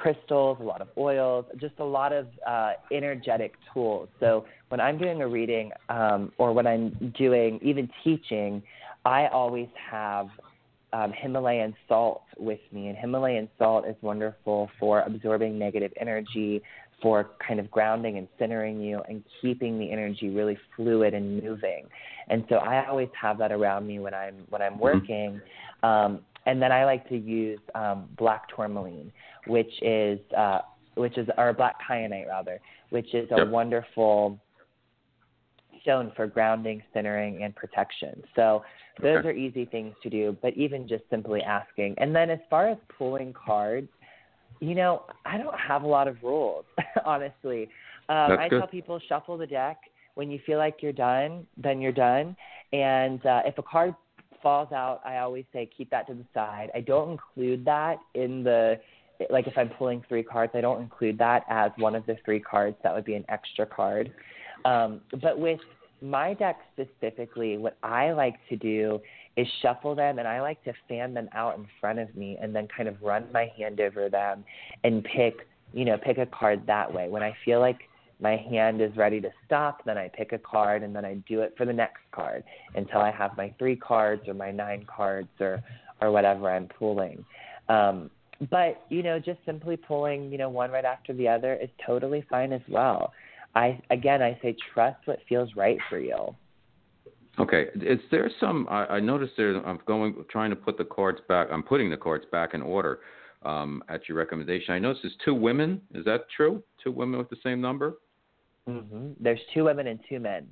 crystals, a lot of oils, just a lot of uh, energetic tools. So when I'm doing a reading um, or when I'm doing even teaching, I always have um, Himalayan salt with me, and Himalayan salt is wonderful for absorbing negative energy, for kind of grounding and centering you, and keeping the energy really fluid and moving. And so I always have that around me when I'm when I'm working. Um, and then I like to use um, black tourmaline, which is uh, which is or black kyanite rather, which is a Yep. wonderful stone for grounding, centering, and protection. So those Okay. are easy things to do, but even just simply asking. And then as far as pulling cards, you know, I don't have a lot of rules, honestly. Um, That's I good. tell people shuffle the deck. When you feel like you're done, then you're done. And uh, if a card falls out, I always say keep that to the side. I don't include that in the like if I'm pulling three cards, I don't include that as one of the three cards. That would be an extra card. Um, but with my deck specifically, what I like to do is shuffle them and I like to fan them out in front of me and then kind of run my hand over them and pick, you know, pick a card that way. When I feel like my hand is ready to stop, then I pick a card and then I do it for the next card until I have my three cards or my nine cards or or whatever I'm pulling. Um, but you know, just simply pulling, you know, one right after the other is totally fine as well. I again, I say trust what feels right for you. Okay. Is there some? I, I noticed there. I'm going trying to put the cards back. I'm putting the cards back in order um, at your recommendation. I noticed there's two women. Is that true? Two women with the same number? Hmm There's two women and two men.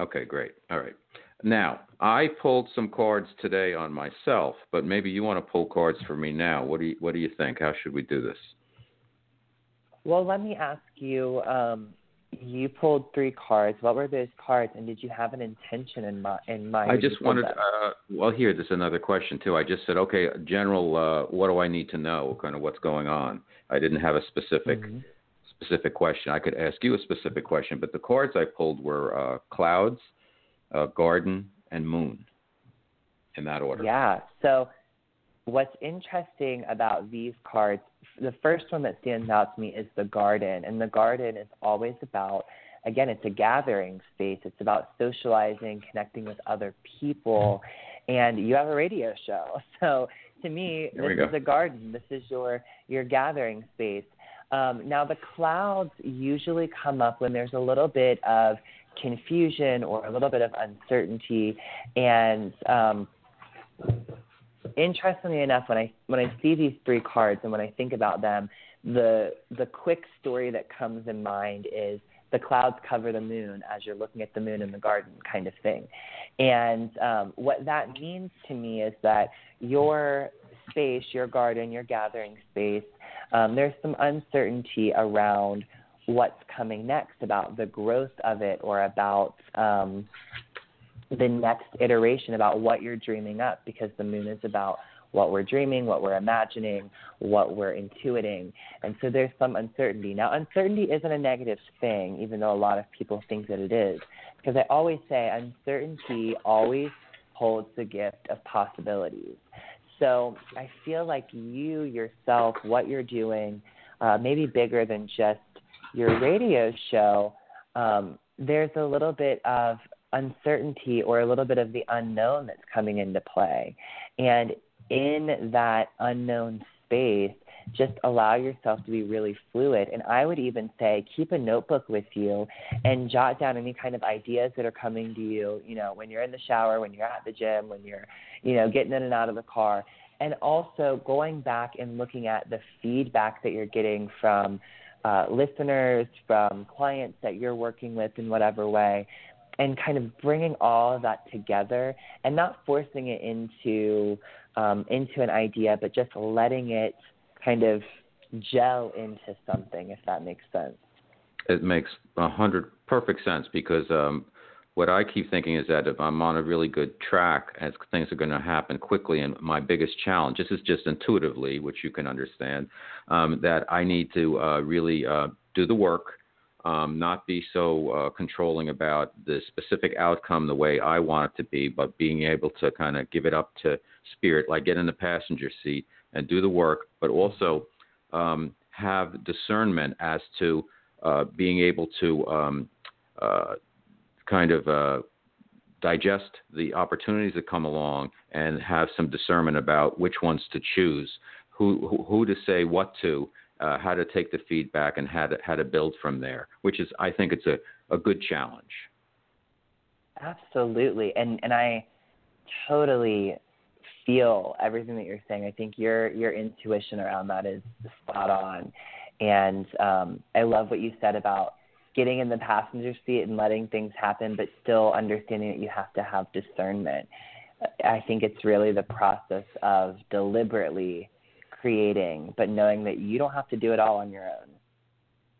Okay, great. All right. Now, I pulled some cards today on myself, but maybe you want to pull cards for me now. What do you What do you think? How should we do this? Well, let me ask you. Um, you pulled three cards. What were those cards, and did you have an intention in, mi- in mind? I just wanted. Uh, well, here, there's another question too. I just said, okay, general. Uh, what do I need to know? Kind of what's going on. I didn't have a specific Mhm. Specific question. I could ask you a specific question, but the cards I pulled were uh, clouds, uh, garden, and moon, in that order. Yeah. So, what's interesting about these cards, the first one that stands out to me is the garden. And the garden is always about again, it's a gathering space. It's about socializing, connecting with other people, and you have a radio show. So to me, There this is a garden. This is your your gathering space. Um, now, the clouds usually come up when there's a little bit of confusion or a little bit of uncertainty, and um, interestingly enough, when I when I see these three cards and when I think about them, the the quick story that comes in mind is the clouds cover the moon as you're looking at the moon in the garden, kind of thing. And um, what that means to me is that your space, your garden, your gathering space, um, there's some uncertainty around what's coming next, about the growth of it, or about um, the next iteration, about what you're dreaming up, because the moon is about what we're dreaming, what we're imagining, what we're intuiting. And so there's some uncertainty. Now, uncertainty isn't a negative thing, even though a lot of people think that it is. Because I always say uncertainty always holds the gift of possibilities. So I feel like you yourself, what you're doing, uh, maybe bigger than just your radio show, um, there's a little bit of uncertainty or a little bit of the unknown that's coming into play. And in that unknown space, just allow yourself to be really fluid. And I would even say keep a notebook with you and jot down any kind of ideas that are coming to you, you know, when you're in the shower, when you're at the gym, when you're, you know, getting in and out of the car. And also going back and looking at the feedback that you're getting from uh, listeners, from clients that you're working with in whatever way, and kind of bringing all of that together and not forcing it into um, into an idea, but just letting it kind of gel into something, if that makes sense. It makes a hundred perfect sense because um, what I keep thinking is that if I'm on a really good track, as things are going to happen quickly, and my biggest challenge, this is just intuitively, which you can understand, um, that I need to uh, really uh, do the work. Um, not be so uh, controlling about the specific outcome the way I want it to be, but being able to kind of give it up to spirit, like get in the passenger seat and do the work, but also um, have discernment as to uh, being able to um, uh, kind of uh, digest the opportunities that come along and have some discernment about which ones to choose, who who, who to say what to, uh, how to take the feedback, and how to how to build from there. Which is, I think, it's a a good challenge. Absolutely, and and I totally feel everything that you're saying. I think your your intuition around that is spot on, and um, I love what you said about getting in the passenger seat and letting things happen, but still understanding that you have to have discernment. I think it's really the process of deliberately creating, but knowing that you don't have to do it all on your own.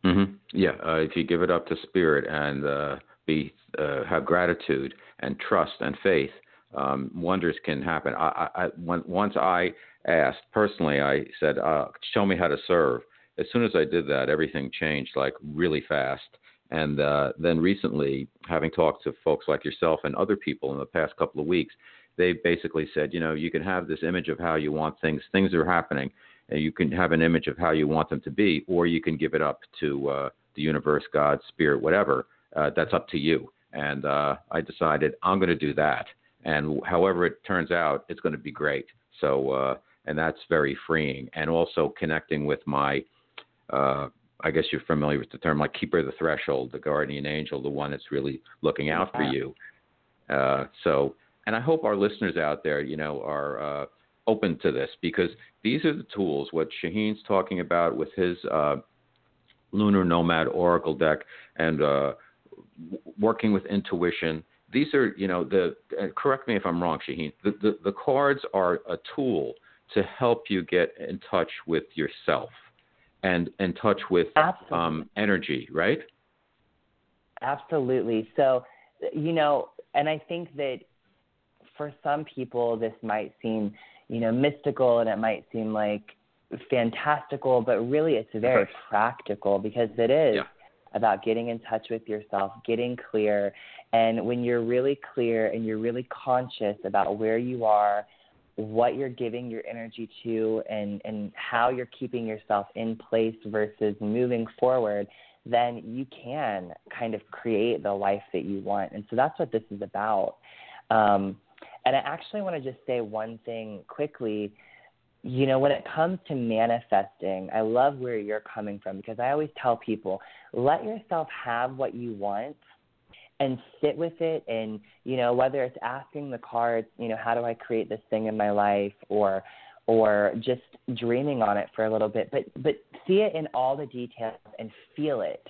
Mm-hmm. Yeah, uh, if you give it up to spirit and uh, be uh, have gratitude and trust and faith, um, wonders can happen. I, I, when, once I asked personally, I said, uh, "Show me how to serve." As soon as I did that, everything changed like really fast. And uh, then recently, having talked to folks like yourself and other people in the past couple of weeks, they basically said, you know, you can have this image of how you want things. Things are happening, and you can have an image of how you want them to be, or you can give it up to uh, the universe, God, spirit, whatever. Uh, that's up to you. And uh, I decided I'm going to do that and however it turns out, it's going to be great. So, uh, and that's very freeing, and also connecting with my, uh, I guess you're familiar with the term, like keeper of the threshold, the guardian angel, the one that's really looking out for you. Uh, so, and I hope our listeners out there, you know, are uh, open to this because these are the tools. What Shaheen's talking about with his uh, Lunar Nomad Oracle deck and uh, working with intuition these are, you know, the uh, correct me if I'm wrong, Shaheen. The, the, the cards are a tool to help you get in touch with yourself and in touch with um, energy, right? Absolutely. So, you know, and I think that for some people this might seem, you know, mystical and it might seem like fantastical, but really it's very practical because it is. Yeah about getting in touch with yourself, getting clear, and when you're really clear and you're really conscious about where you are, what you're giving your energy to, and, and how you're keeping yourself in place versus moving forward, then you can kind of create the life that you want. And so that's what this is about. Um, and I actually want to just say one thing quickly. You know, when it comes to manifesting, I love where you're coming from because I always tell people let yourself have what you want and sit with it and you know whether it's asking the cards you know how do i create this thing in my life or or just dreaming on it for a little bit but but see it in all the details and feel it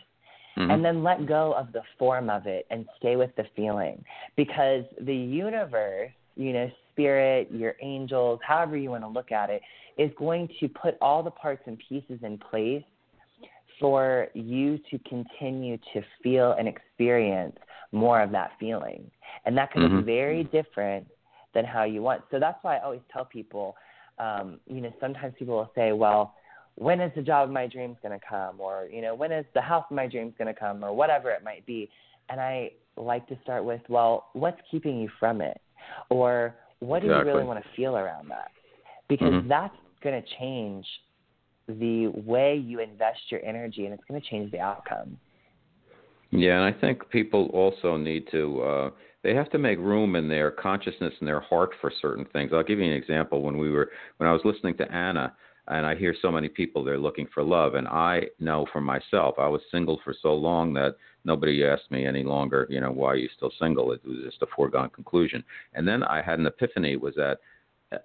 mm-hmm. and then let go of the form of it and stay with the feeling because the universe you know spirit your angels however you want to look at it is going to put all the parts and pieces in place for you to continue to feel and experience more of that feeling. And that can mm-hmm. be very different than how you want. So that's why I always tell people, um, you know, sometimes people will say, well, when is the job of my dreams going to come? Or, you know, when is the house of my dreams going to come? Or whatever it might be. And I like to start with, well, what's keeping you from it? Or what do exactly. you really want to feel around that? Because mm-hmm. that's going to change the way you invest your energy and it's going to change the outcome. Yeah, and I think people also need to uh they have to make room in their consciousness and their heart for certain things. I'll give you an example when we were when I was listening to Anna and I hear so many people they're looking for love and I know for myself I was single for so long that nobody asked me any longer, you know, why are you still single? It was just a foregone conclusion. And then I had an epiphany was that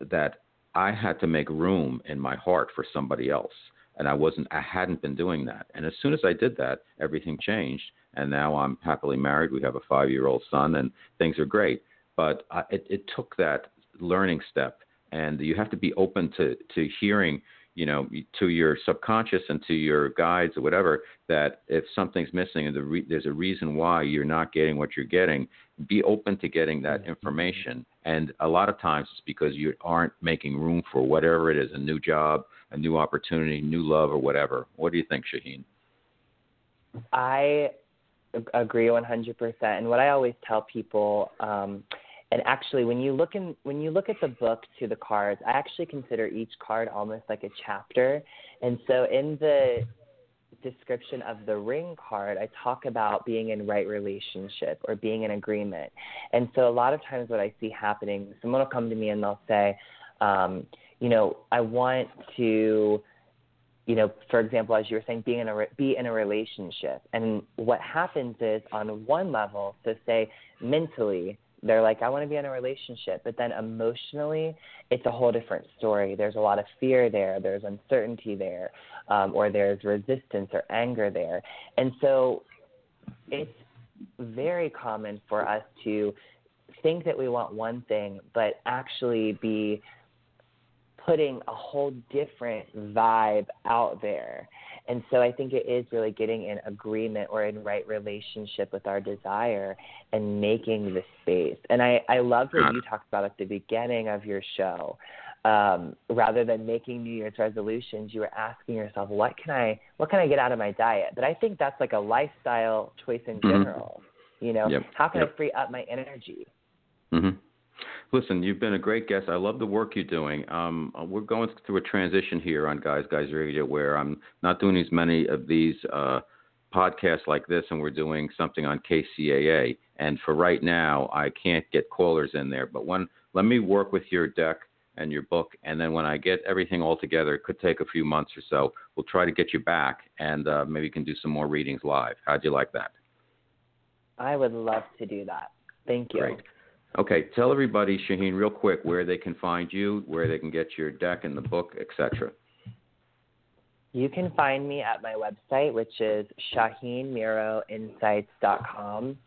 that I had to make room in my heart for somebody else. And I wasn't, I hadn't been doing that. And as soon as I did that, everything changed. And now I'm happily married. We have a five year old son, and things are great. But I, it, it took that learning step. And you have to be open to, to hearing you know, to your subconscious and to your guides or whatever, that if something's missing and the re- there's a reason why you're not getting what you're getting, be open to getting that mm-hmm. information. And a lot of times it's because you aren't making room for whatever it is a new job, a new opportunity, new love, or whatever. What do you think, Shaheen? I agree 100%. And what I always tell people, um, and actually, when you look in when you look at the book to the cards, I actually consider each card almost like a chapter. And so in the description of the ring card, I talk about being in right relationship or being in agreement. And so a lot of times, what I see happening, someone will come to me and they'll say, um, you know, I want to you know, for example, as you were saying, being in a be in a relationship, and what happens is on one level, so say mentally, they're like, I want to be in a relationship. But then emotionally, it's a whole different story. There's a lot of fear there, there's uncertainty there, um, or there's resistance or anger there. And so it's very common for us to think that we want one thing, but actually be putting a whole different vibe out there. And so I think it is really getting in agreement or in right relationship with our desire and making the space. And I, I love what you talked about at the beginning of your show. Um, rather than making New Year's resolutions, you were asking yourself, what can I what can I get out of my diet? But I think that's like a lifestyle choice in mm-hmm. general. Mm-hmm. You know, yep. how can yep. I free up my energy? Mm-hmm. Listen, you've been a great guest. I love the work you're doing. Um, we're going through a transition here on Guys Guys Radio where I'm not doing as many of these uh, podcasts like this, and we're doing something on KCAA. And for right now, I can't get callers in there. But when let me work with your deck and your book, and then when I get everything all together, it could take a few months or so. We'll try to get you back, and uh, maybe we can do some more readings live. How'd you like that? I would love to do that. Thank you. Great. Okay, tell everybody, Shaheen, real quick, where they can find you, where they can get your deck and the book, etc. You can find me at my website, which is shaheenmiroinsights.com.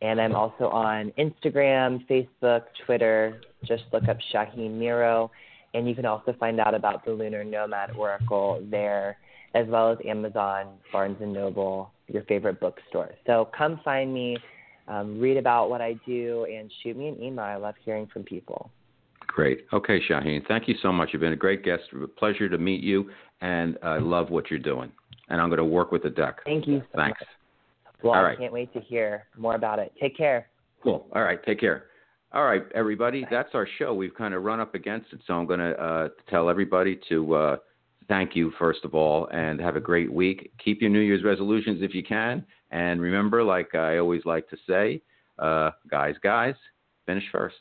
And I'm also on Instagram, Facebook, Twitter. Just look up Shaheen Miro. And you can also find out about the Lunar Nomad Oracle there, as well as Amazon, Barnes & Noble, your favorite bookstore. So come find me um, read about what I do, and shoot me an email. I love hearing from people. Great. Okay, Shaheen, thank you so much. You've been a great guest. A pleasure to meet you, and I love what you're doing. And I'm going to work with the deck. Thank you. So Thanks. Much. Well, All I right. can't wait to hear more about it. Take care. Cool. All right. Take care. All right, everybody. That's our show. We've kind of run up against it, so I'm going to uh, tell everybody to uh, thank you, first of all, and have a great week. Keep your New Year's resolutions if you can. And remember, like I always like to say, uh, guys, guys, finish first.